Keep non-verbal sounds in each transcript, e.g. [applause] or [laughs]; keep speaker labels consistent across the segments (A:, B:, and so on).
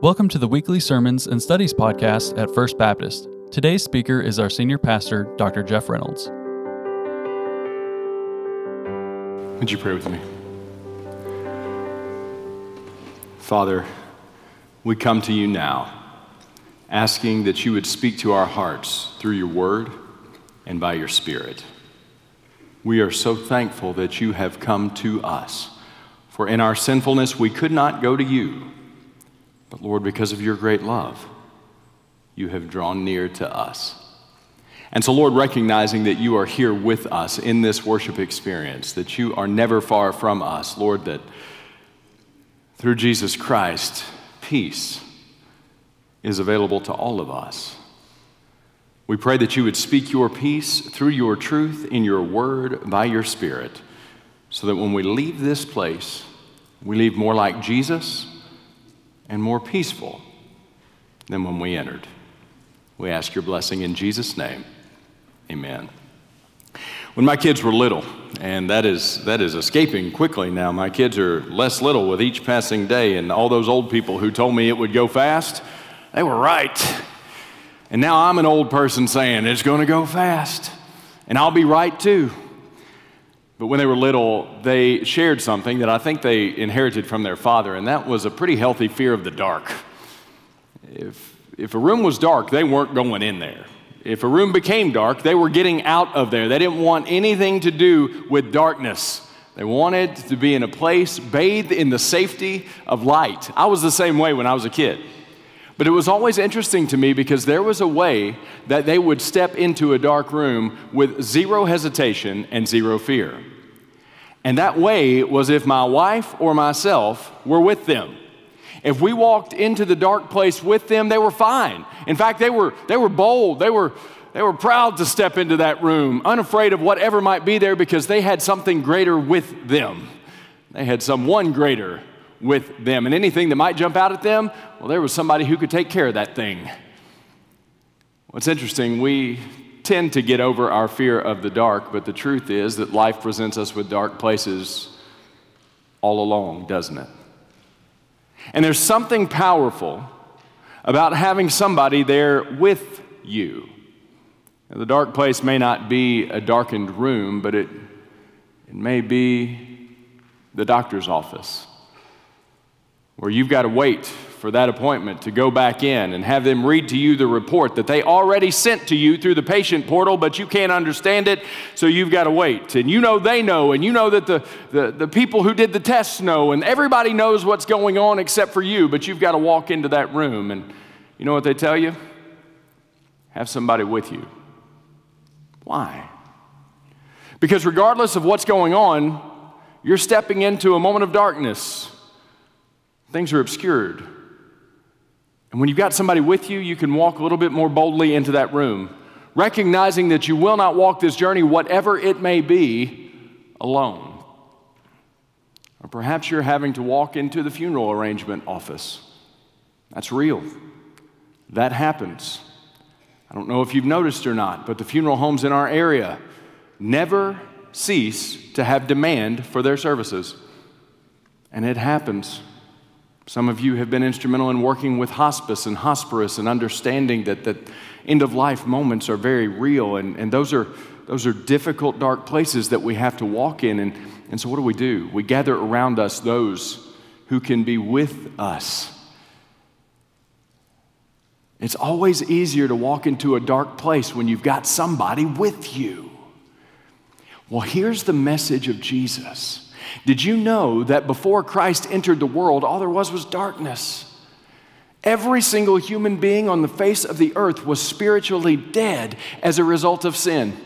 A: Welcome to the weekly sermons and studies podcast at First Baptist. Today's speaker is our senior pastor, Dr. Jeff Reynolds.
B: Would you pray with me? Father, we come to you now, asking that you would speak to our hearts through your word and by your spirit. We are so thankful that you have come to us, for in our sinfulness we could not go to you. But Lord, because of your great love, you have drawn near to us. And so, Lord, recognizing that you are here with us in this worship experience, that you are never far from us, Lord, that through Jesus Christ, peace is available to all of us. We pray that you would speak your peace through your truth in your word by your Spirit, so that when we leave this place, we leave more like Jesus and more peaceful than when we entered. We ask your blessing in Jesus' name. Amen. When my kids were little, and that is, that is escaping quickly now, my kids are less little with each passing day, and all those old people who told me it would go fast, they were right. And now I'm an old person saying it's going to go fast, and I'll be right too. But when they were little, they shared something that I think they inherited from their father, and that was a pretty healthy fear of the dark. If, if a room was dark, they weren't going in there. If a room became dark, they were getting out of there. They didn't want anything to do with darkness. They wanted to be in a place bathed in the safety of light. I was the same way when I was a kid. But it was always interesting to me because there was a way that they would step into a dark room with zero hesitation and zero fear. And that way was if my wife or myself were with them. If we walked into the dark place with them, they were fine. In fact, they were, they were bold. They were, they were proud to step into that room, unafraid of whatever might be there because they had something greater with them. They had someone greater with them. And anything that might jump out at them, well, there was somebody who could take care of that thing. What's interesting, we tend to get over our fear of the dark, but the truth is that life presents us with dark places all along, doesn't it? And there's something powerful about having somebody there with you. Now, the dark place may not be a darkened room, but it, it may be the doctor's office where you've got to wait for that appointment to go back in and have them read to you the report that they already sent to you through the patient portal, but you can't understand it, so you've got to wait. And you know they know, and you know that the, the, the people who did the tests know, and everybody knows what's going on except for you, but you've got to walk into that room. And you know what they tell you? Have somebody with you. Why? Because regardless of what's going on, you're stepping into a moment of darkness things are obscured. And when you've got somebody with you, you can walk a little bit more boldly into that room, recognizing that you will not walk this journey, whatever it may be, alone. Or perhaps you're having to walk into the funeral arrangement office. That's real. That happens. I don't know if you've noticed or not, but the funeral homes in our area never cease to have demand for their services. And it happens. Some of you have been instrumental in working with hospice and hospice and understanding that, that end of life moments are very real. And, and those, are, those are difficult, dark places that we have to walk in. And, and so, what do we do? We gather around us those who can be with us. It's always easier to walk into a dark place when you've got somebody with you. Well, here's the message of Jesus. Did you know that before Christ entered the world, all there was was darkness? Every single human being on the face of the earth was spiritually dead as a result of sin.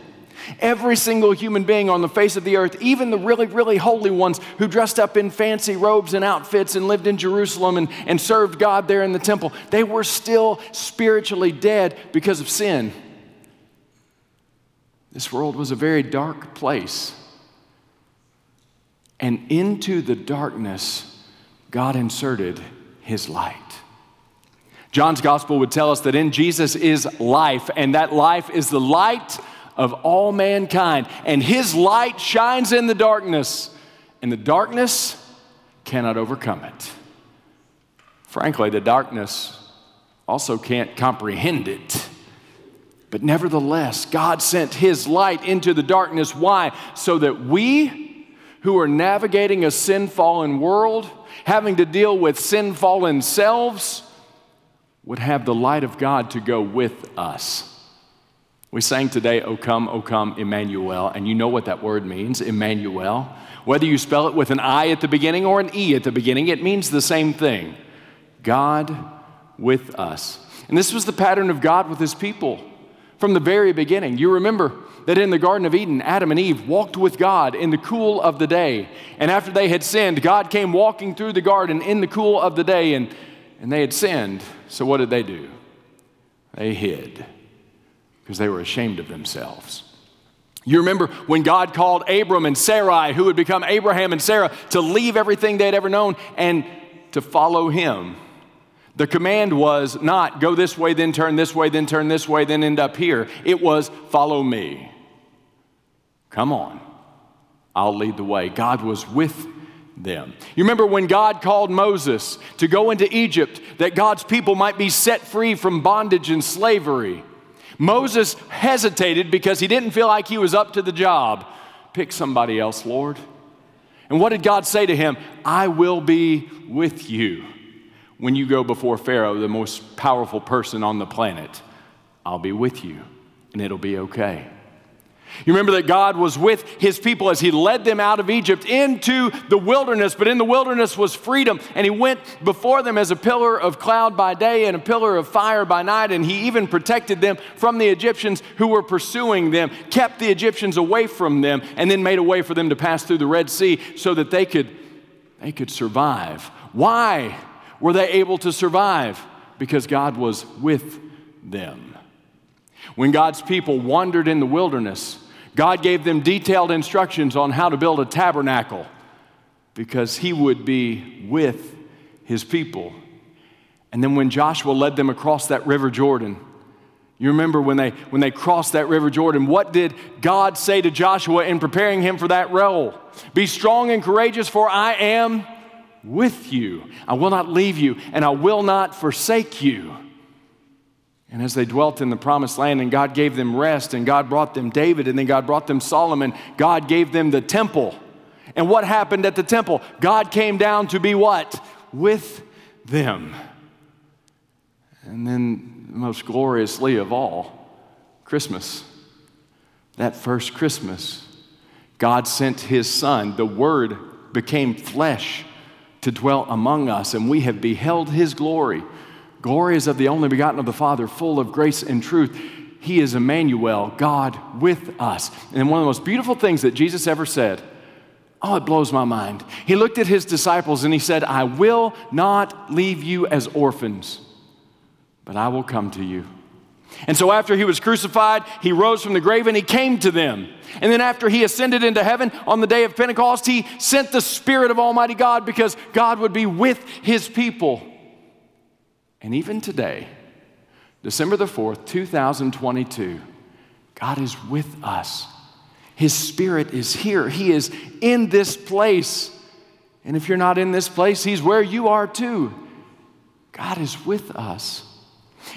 B: Every single human being on the face of the earth, even the really, really holy ones who dressed up in fancy robes and outfits and lived in Jerusalem and, and served God there in the temple, they were still spiritually dead because of sin. This world was a very dark place. And into the darkness, God inserted his light. John's gospel would tell us that in Jesus is life, and that life is the light of all mankind. And his light shines in the darkness, and the darkness cannot overcome it. Frankly, the darkness also can't comprehend it. But nevertheless, God sent His light into the darkness. Why? So that we, who are navigating a sin fallen world, having to deal with sin fallen selves, would have the light of God to go with us. We sang today, O come, O come, Emmanuel, and you know what that word means, Emmanuel. Whether you spell it with an I at the beginning or an E at the beginning, it means the same thing God with us. And this was the pattern of God with his people from the very beginning. You remember that in the Garden of Eden, Adam and Eve walked with God in the cool of the day. And after they had sinned, God came walking through the garden in the cool of the day, and, and they had sinned. So what did they do? They hid because they were ashamed of themselves. You remember when God called Abram and Sarai, who would become Abraham and Sarah, to leave everything they'd ever known and to follow him. The command was not go this way, then turn this way, then turn this way, then end up here. It was follow me. Come on, I'll lead the way. God was with them. You remember when God called Moses to go into Egypt that God's people might be set free from bondage and slavery? Moses hesitated because he didn't feel like he was up to the job. Pick somebody else, Lord. And what did God say to him? I will be with you when you go before Pharaoh, the most powerful person on the planet. I'll be with you, and it'll be okay. You remember that God was with his people as he led them out of Egypt into the wilderness, but in the wilderness was freedom. And he went before them as a pillar of cloud by day and a pillar of fire by night. And he even protected them from the Egyptians who were pursuing them, kept the Egyptians away from them, and then made a way for them to pass through the Red Sea so that they could, they could survive. Why were they able to survive? Because God was with them. When God's people wandered in the wilderness, God gave them detailed instructions on how to build a tabernacle because he would be with his people. And then when Joshua led them across that river Jordan, you remember when they when they crossed that river Jordan, what did God say to Joshua in preparing him for that role? Be strong and courageous for I am with you. I will not leave you and I will not forsake you. And as they dwelt in the promised land, and God gave them rest, and God brought them David, and then God brought them Solomon, God gave them the temple. And what happened at the temple? God came down to be what? With them. And then, most gloriously of all, Christmas. That first Christmas, God sent His Son. The Word became flesh to dwell among us, and we have beheld His glory Glory is of the only begotten of the Father, full of grace and truth. He is Emmanuel, God with us. And one of the most beautiful things that Jesus ever said, oh, it blows my mind. He looked at his disciples and he said, I will not leave you as orphans, but I will come to you. And so after he was crucified, he rose from the grave and he came to them. And then after he ascended into heaven on the day of Pentecost, he sent the Spirit of Almighty God because God would be with his people. And even today, December the 4th, 2022, God is with us. His Spirit is here. He is in this place. And if you're not in this place, He's where you are too. God is with us.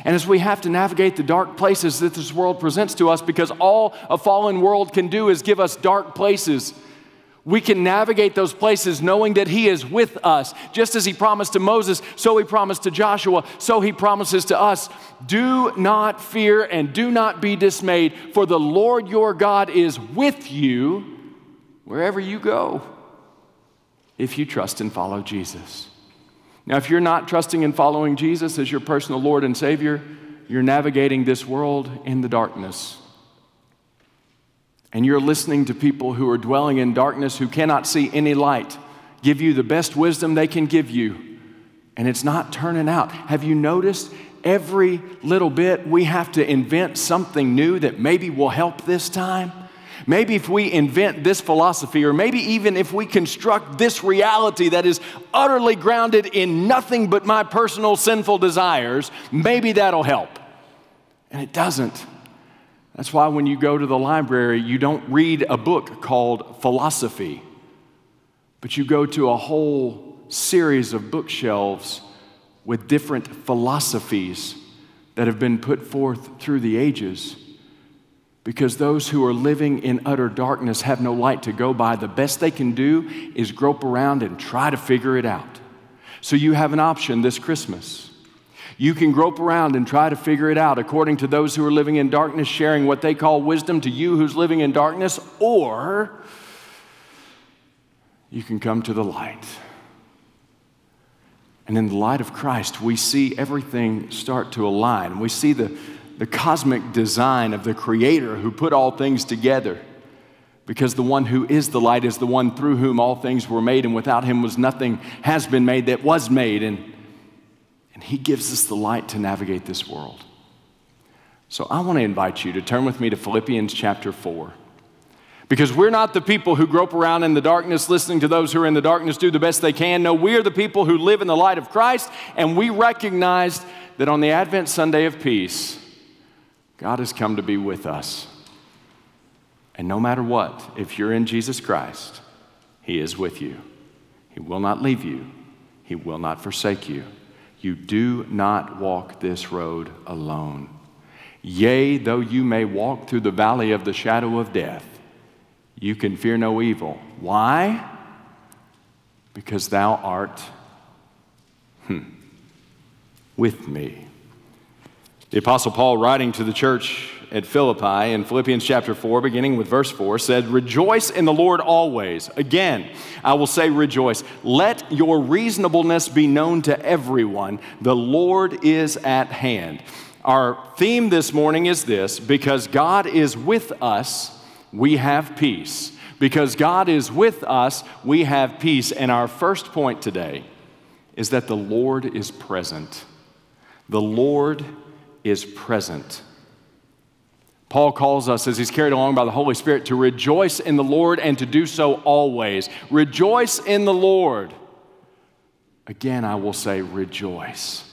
B: And as we have to navigate the dark places that this world presents to us, because all a fallen world can do is give us dark places we can navigate those places knowing that He is with us. Just as He promised to Moses, so He promised to Joshua, so He promises to us. Do not fear and do not be dismayed, for the Lord your God is with you wherever you go if you trust and follow Jesus. Now, if you're not trusting and following Jesus as your personal Lord and Savior, you're navigating this world in the darkness and you're listening to people who are dwelling in darkness who cannot see any light give you the best wisdom they can give you, and it's not turning out. Have you noticed every little bit we have to invent something new that maybe will help this time? Maybe if we invent this philosophy, or maybe even if we construct this reality that is utterly grounded in nothing but my personal sinful desires, maybe that'll help. And it doesn't. That's why when you go to the library, you don't read a book called philosophy, but you go to a whole series of bookshelves with different philosophies that have been put forth through the ages. Because those who are living in utter darkness have no light to go by. The best they can do is grope around and try to figure it out. So you have an option this Christmas. You can grope around and try to figure it out according to those who are living in darkness, sharing what they call wisdom to you who's living in darkness, or you can come to the light. And in the light of Christ, we see everything start to align. We see the, the cosmic design of the Creator who put all things together. Because the one who is the light is the one through whom all things were made, and without him was nothing has been made that was made. And, and he gives us the light to navigate this world. So I want to invite you to turn with me to Philippians chapter 4. Because we're not the people who grope around in the darkness listening to those who are in the darkness do the best they can. No, we are the people who live in the light of Christ, and we recognized that on the Advent Sunday of peace, God has come to be with us. And no matter what, if you're in Jesus Christ, He is with you. He will not leave you, He will not forsake you. You do not walk this road alone. Yea, though you may walk through the valley of the shadow of death, you can fear no evil. Why? Because thou art hmm, with me. The Apostle Paul, writing to the church at Philippi in Philippians chapter 4, beginning with verse 4, said, Rejoice in the Lord always. Again, I will say, Rejoice. Let your reasonableness be known to everyone. The Lord is at hand. Our theme this morning is this because God is with us we have peace. Because God is with us, we have peace. And our first point today is that the Lord is present. The Lord is present. Paul calls us, as he's carried along by the Holy Spirit, to rejoice in the Lord and to do so always. Rejoice in the Lord. Again, I will say, rejoice.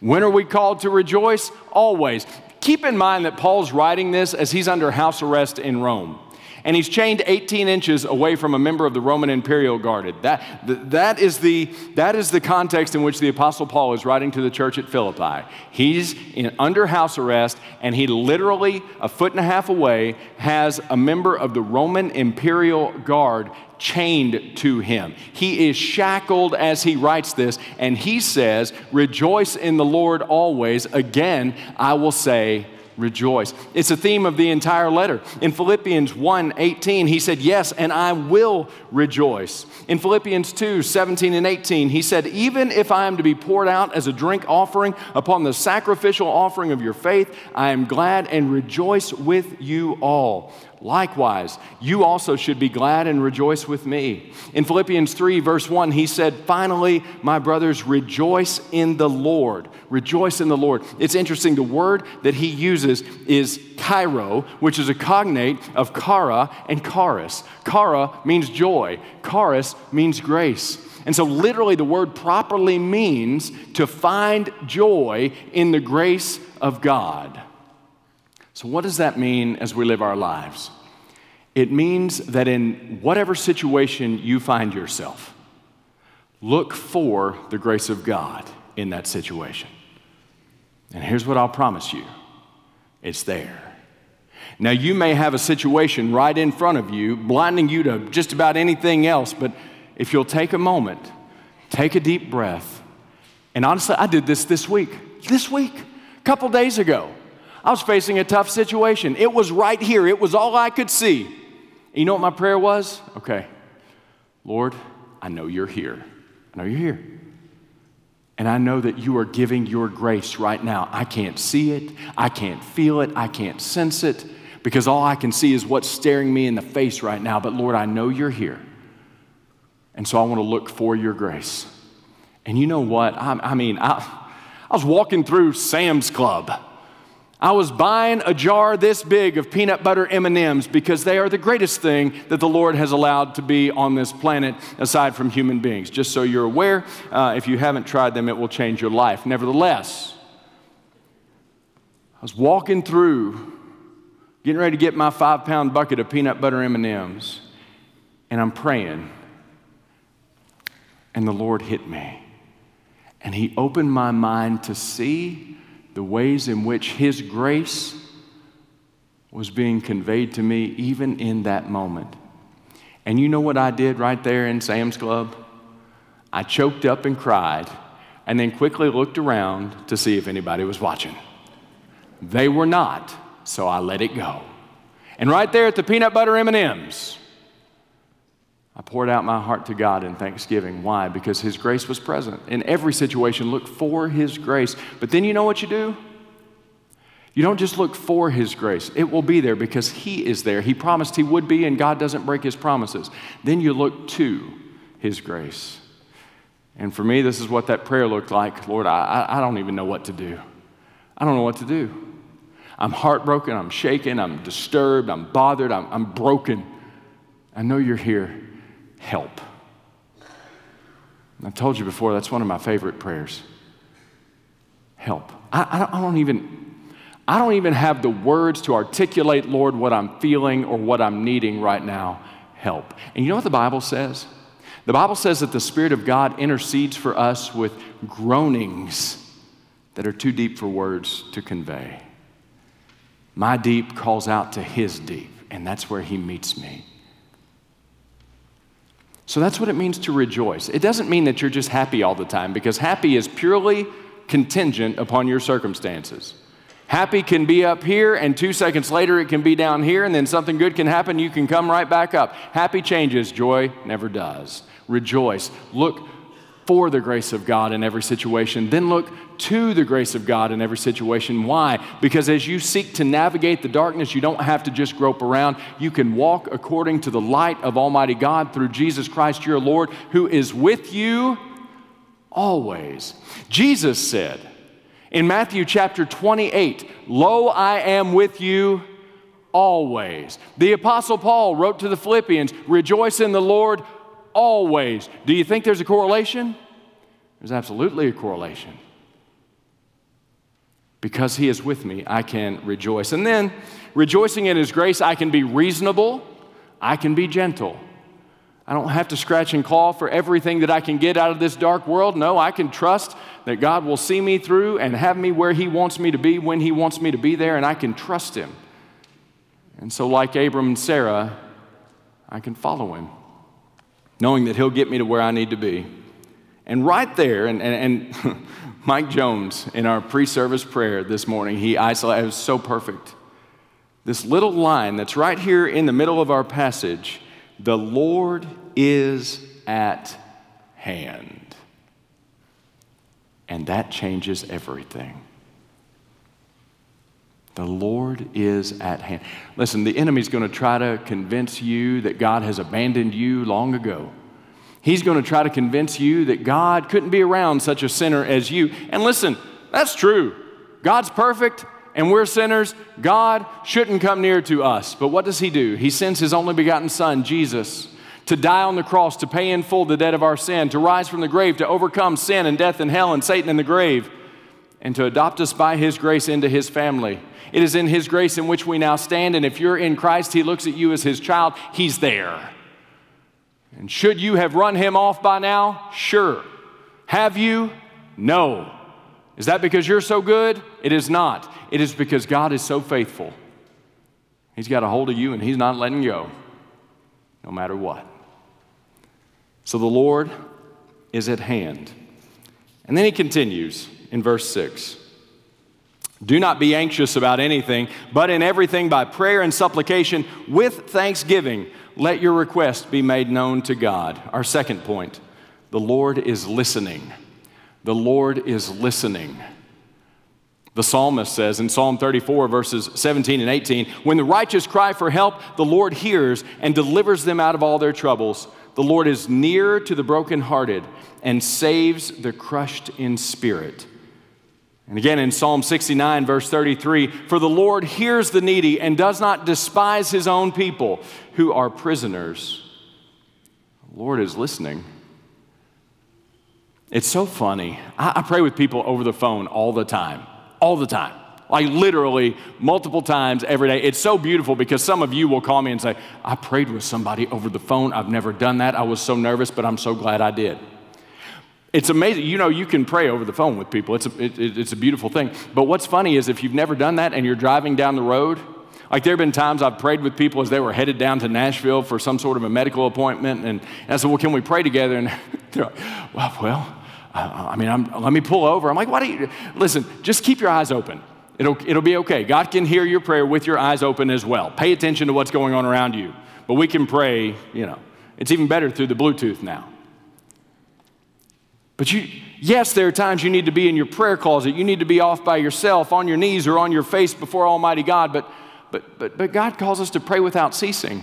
B: When are we called to rejoice? Always. Keep in mind that Paul's writing this as he's under house arrest in Rome and he's chained 18 inches away from a member of the Roman imperial guard. That, that, is the, that is the context in which the Apostle Paul is writing to the church at Philippi. He's in, under house arrest, and he literally, a foot and a half away, has a member of the Roman imperial guard chained to him. He is shackled as he writes this, and he says, Rejoice in the Lord always. Again, I will say, rejoice. It's a theme of the entire letter. In Philippians 1 18, he said, Yes, and I will rejoice. In Philippians 2 17 and 18, he said, Even if I am to be poured out as a drink offering upon the sacrificial offering of your faith, I am glad and rejoice with you all. Likewise, you also should be glad and rejoice with me. In Philippians 3, verse 1, he said, Finally, my brothers, rejoice in the Lord. Rejoice in the Lord. It's interesting, the word that he uses is chairo, which is a cognate of chara and charis. Chara means joy, charis means grace. And so, literally, the word properly means to find joy in the grace of God. So, what does that mean as we live our lives? It means that in whatever situation you find yourself, look for the grace of God in that situation. And here's what I'll promise you it's there. Now, you may have a situation right in front of you, blinding you to just about anything else, but if you'll take a moment, take a deep breath, and honestly, I did this this week, this week, a couple days ago. I was facing a tough situation. It was right here, it was all I could see. And you know what my prayer was? Okay, Lord, I know you're here. I know you're here. And I know that you are giving your grace right now. I can't see it, I can't feel it, I can't sense it, because all I can see is what's staring me in the face right now. But Lord, I know you're here. And so I want to look for your grace. And you know what? I, I mean, I, I was walking through Sam's Club I was buying a jar this big of peanut butter M&Ms because they are the greatest thing that the Lord has allowed to be on this planet aside from human beings. Just so you're aware, uh, if you haven't tried them, it will change your life. Nevertheless, I was walking through, getting ready to get my five-pound bucket of peanut butter M&Ms, and I'm praying, and the Lord hit me. And He opened my mind to see the ways in which His grace was being conveyed to me even in that moment. And you know what I did right there in Sam's Club? I choked up and cried and then quickly looked around to see if anybody was watching. They were not, so I let it go. And right there at the peanut butter M&Ms, I poured out my heart to God in thanksgiving. Why? Because His grace was present. In every situation, look for His grace. But then you know what you do? You don't just look for His grace, it will be there because He is there. He promised He would be, and God doesn't break His promises. Then you look to His grace. And for me, this is what that prayer looked like Lord, I, I don't even know what to do. I don't know what to do. I'm heartbroken, I'm shaken, I'm disturbed, I'm bothered, I'm, I'm broken. I know you're here. Help. I've told you before, that's one of my favorite prayers. Help. I, I, don't, even. I don't even have the words to articulate, Lord, what I'm feeling or what I'm needing right now. Help. And you know what the Bible says? The Bible says that the Spirit of God intercedes for us with groanings that are too deep for words to convey. My deep calls out to His deep, and that's where He meets me. So that's what it means to rejoice. It doesn't mean that you're just happy all the time, because happy is purely contingent upon your circumstances. Happy can be up here, and two seconds later it can be down here, and then something good can happen. You can come right back up. Happy changes, joy never does. Rejoice. Look for the grace of God in every situation. Then look to the grace of God in every situation. Why? Because as you seek to navigate the darkness, you don't have to just grope around. You can walk according to the light of Almighty God through Jesus Christ your Lord, who is with you always. Jesus said, in Matthew chapter 28, Lo, I am with you always. The Apostle Paul wrote to the Philippians, Rejoice in the Lord always. Do you think there's a correlation? There's absolutely a correlation. Because he is with me, I can rejoice. And then, rejoicing in his grace, I can be reasonable, I can be gentle. I don't have to scratch and claw for everything that I can get out of this dark world. No, I can trust that God will see me through and have me where He wants me to be when He wants me to be there, and I can trust Him. And so, like Abram and Sarah, I can follow Him, knowing that He'll get me to where I need to be. And right there, and, and, and [laughs] Mike Jones in our pre service prayer this morning, he isolated, it was so perfect. This little line that's right here in the middle of our passage the Lord is at hand. And that changes everything. The Lord is at hand. Listen, the enemy's going to try to convince you that God has abandoned you long ago. He's going to try to convince you that God couldn't be around such a sinner as you. And listen, that's true. God's perfect and we're sinners. God shouldn't come near to us. But what does He do? He sends His only begotten Son, Jesus, to die on the cross, to pay in full the debt of our sin, to rise from the grave, to overcome sin and death and hell and Satan in the grave, and to adopt us by His grace into His family. It is in His grace in which we now stand. And if you're in Christ, He looks at you as His child. He's there. And should you have run Him off by now? Sure. Have you? No. Is that because you're so good? It is not. It is because God is so faithful. He's got a hold of you and He's not letting go, no matter what. So the Lord is at hand. And then He continues in verse 6. Do not be anxious about anything, but in everything by prayer and supplication with thanksgiving, let your request be made known to God. Our second point the Lord is listening. The Lord is listening. The psalmist says in Psalm 34, verses 17 and 18 When the righteous cry for help, the Lord hears and delivers them out of all their troubles. The Lord is near to the brokenhearted and saves the crushed in spirit. And again in Psalm 69, verse 33 For the Lord hears the needy and does not despise his own people who are prisoners. The Lord is listening. It's so funny. I, I, pray with people over the phone all the time, all the time. Like literally multiple times every day. It's so beautiful because some of you will call me and say, I prayed with somebody over the phone. I've never done that. I was so nervous, but I'm so glad I did. It's amazing. You know, you can pray over the phone with people. It's a, it, it's a beautiful thing. But what's funny is if you've never done that and you're driving down the road, like there have been times I've prayed with people as they were headed down to Nashville for some sort of a medical appointment, and, and I said, "Well, can we pray together?" And [laughs] they're like, "Well, well, I mean, I'm, let me pull over." I'm like, "Why do you listen? Just keep your eyes open. It'll it'll be okay. God can hear your prayer with your eyes open as well. Pay attention to what's going on around you. But we can pray. You know, it's even better through the Bluetooth now." But you, yes, there are times you need to be in your prayer closet. You need to be off by yourself, on your knees or on your face before Almighty God. But, but, but, but God calls us to pray without ceasing.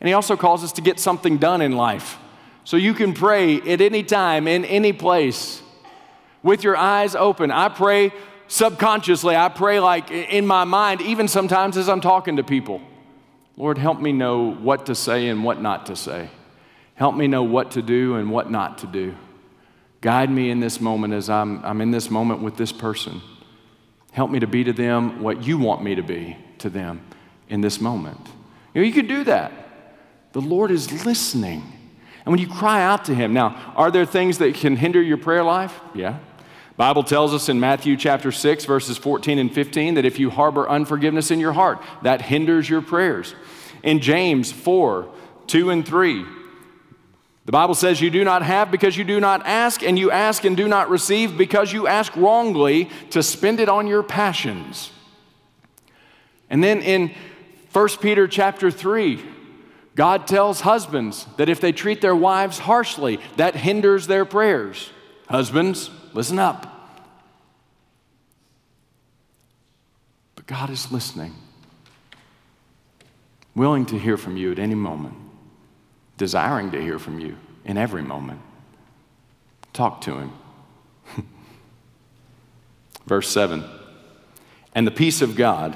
B: And He also calls us to get something done in life. So you can pray at any time, in any place, with your eyes open. I pray subconsciously. I pray like in my mind, even sometimes as I'm talking to people. Lord, help me know what to say and what not to say. Help me know what to do and what not to do. Guide me in this moment as I'm, I'm in this moment with this person. Help me to be to them what you want me to be to them in this moment. You know, you can do that. The Lord is listening. And when you cry out to Him, now, are there things that can hinder your prayer life? Yeah. Bible tells us in Matthew chapter 6 verses 14 and 15 that if you harbor unforgiveness in your heart, that hinders your prayers. In James 4, 2 and 3, the Bible says you do not have because you do not ask, and you ask and do not receive because you ask wrongly to spend it on your passions. And then in 1 Peter chapter 3, God tells husbands that if they treat their wives harshly, that hinders their prayers. Husbands, listen up. But God is listening, willing to hear from you at any moment desiring to hear from you in every moment. Talk to him. [laughs] Verse 7 And the peace of God,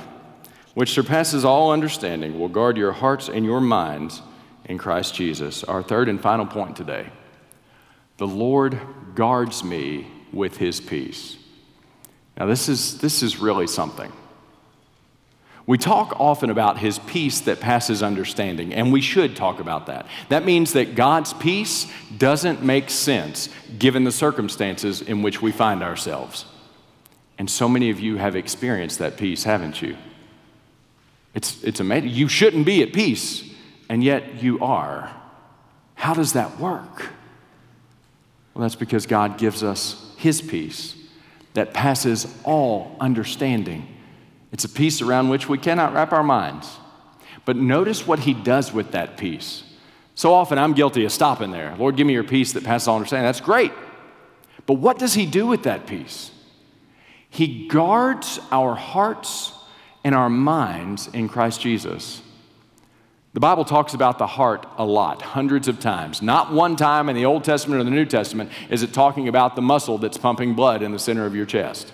B: which surpasses all understanding, will guard your hearts and your minds in Christ Jesus. Our third and final point today the Lord guards me with his peace. Now, this is, this is really something. We talk often about his peace that passes understanding, and we should talk about that. That means that God's peace doesn't make sense given the circumstances in which we find ourselves. And so many of you have experienced that peace, haven't you? It's, it's amazing. You shouldn't be at peace, and yet you are. How does that work? Well, that's because God gives us his peace that passes all understanding. It's a peace around which we cannot wrap our minds. But notice what he does with that peace. So often I'm guilty of stopping there. Lord, give me your peace that passes all understanding. That's great. But what does he do with that peace? He guards our hearts and our minds in Christ Jesus. The Bible talks about the heart a lot, hundreds of times. Not one time in the Old Testament or the New Testament is it talking about the muscle that's pumping blood in the center of your chest.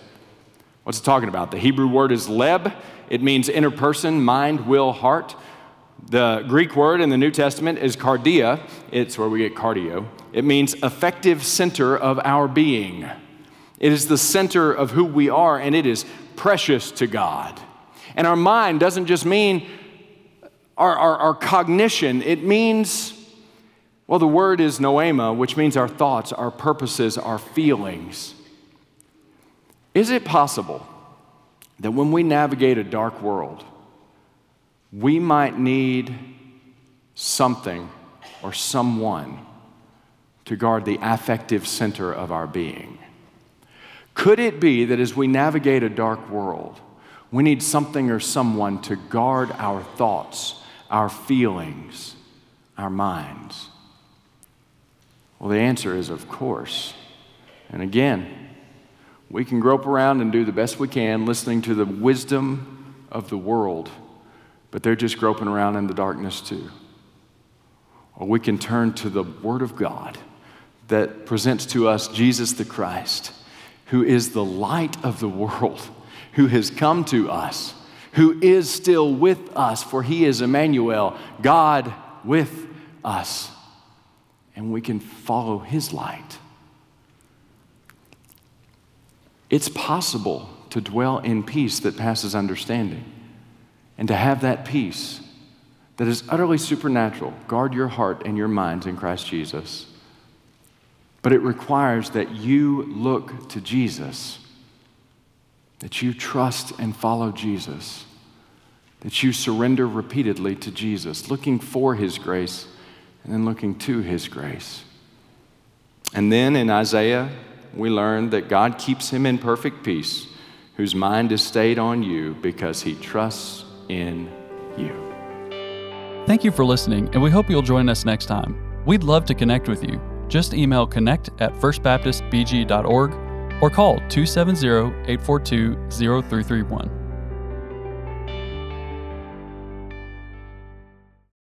B: What's it talking about? The Hebrew word is leb. It means inner person, mind, will, heart. The Greek word in the New Testament is cardia. It's where we get cardio. It means affective center of our being. It is the center of who we are, and it is precious to God. And our mind doesn't just mean our, our, our cognition, it means, well, the word is noema, which means our thoughts, our purposes, our feelings. Is it possible that when we navigate a dark world, we might need something or someone to guard the affective center of our being? Could it be that as we navigate a dark world, we need something or someone to guard our thoughts, our feelings, our minds? Well, the answer is, of course. And again, we can grope around and do the best we can, listening to the wisdom of the world, but they're just groping around in the darkness too. Or we can turn to the Word of God that presents to us Jesus the Christ, who is the light of the world, who has come to us, who is still with us, for he is Emmanuel, God with us. And we can follow his light. It's possible to dwell in peace that passes understanding and to have that peace that is utterly supernatural. Guard your heart and your minds in Christ Jesus. But it requires that you look to Jesus, that you trust and follow Jesus, that you surrender repeatedly to Jesus, looking for His grace and then looking to His grace. And then in Isaiah, we learn that God keeps him in perfect peace, whose mind is stayed on you because he trusts in you.
A: Thank you for listening, and we hope you'll join us next time. We'd love to connect with you. Just email connect at firstbaptistbg.org or call 270 842 0331.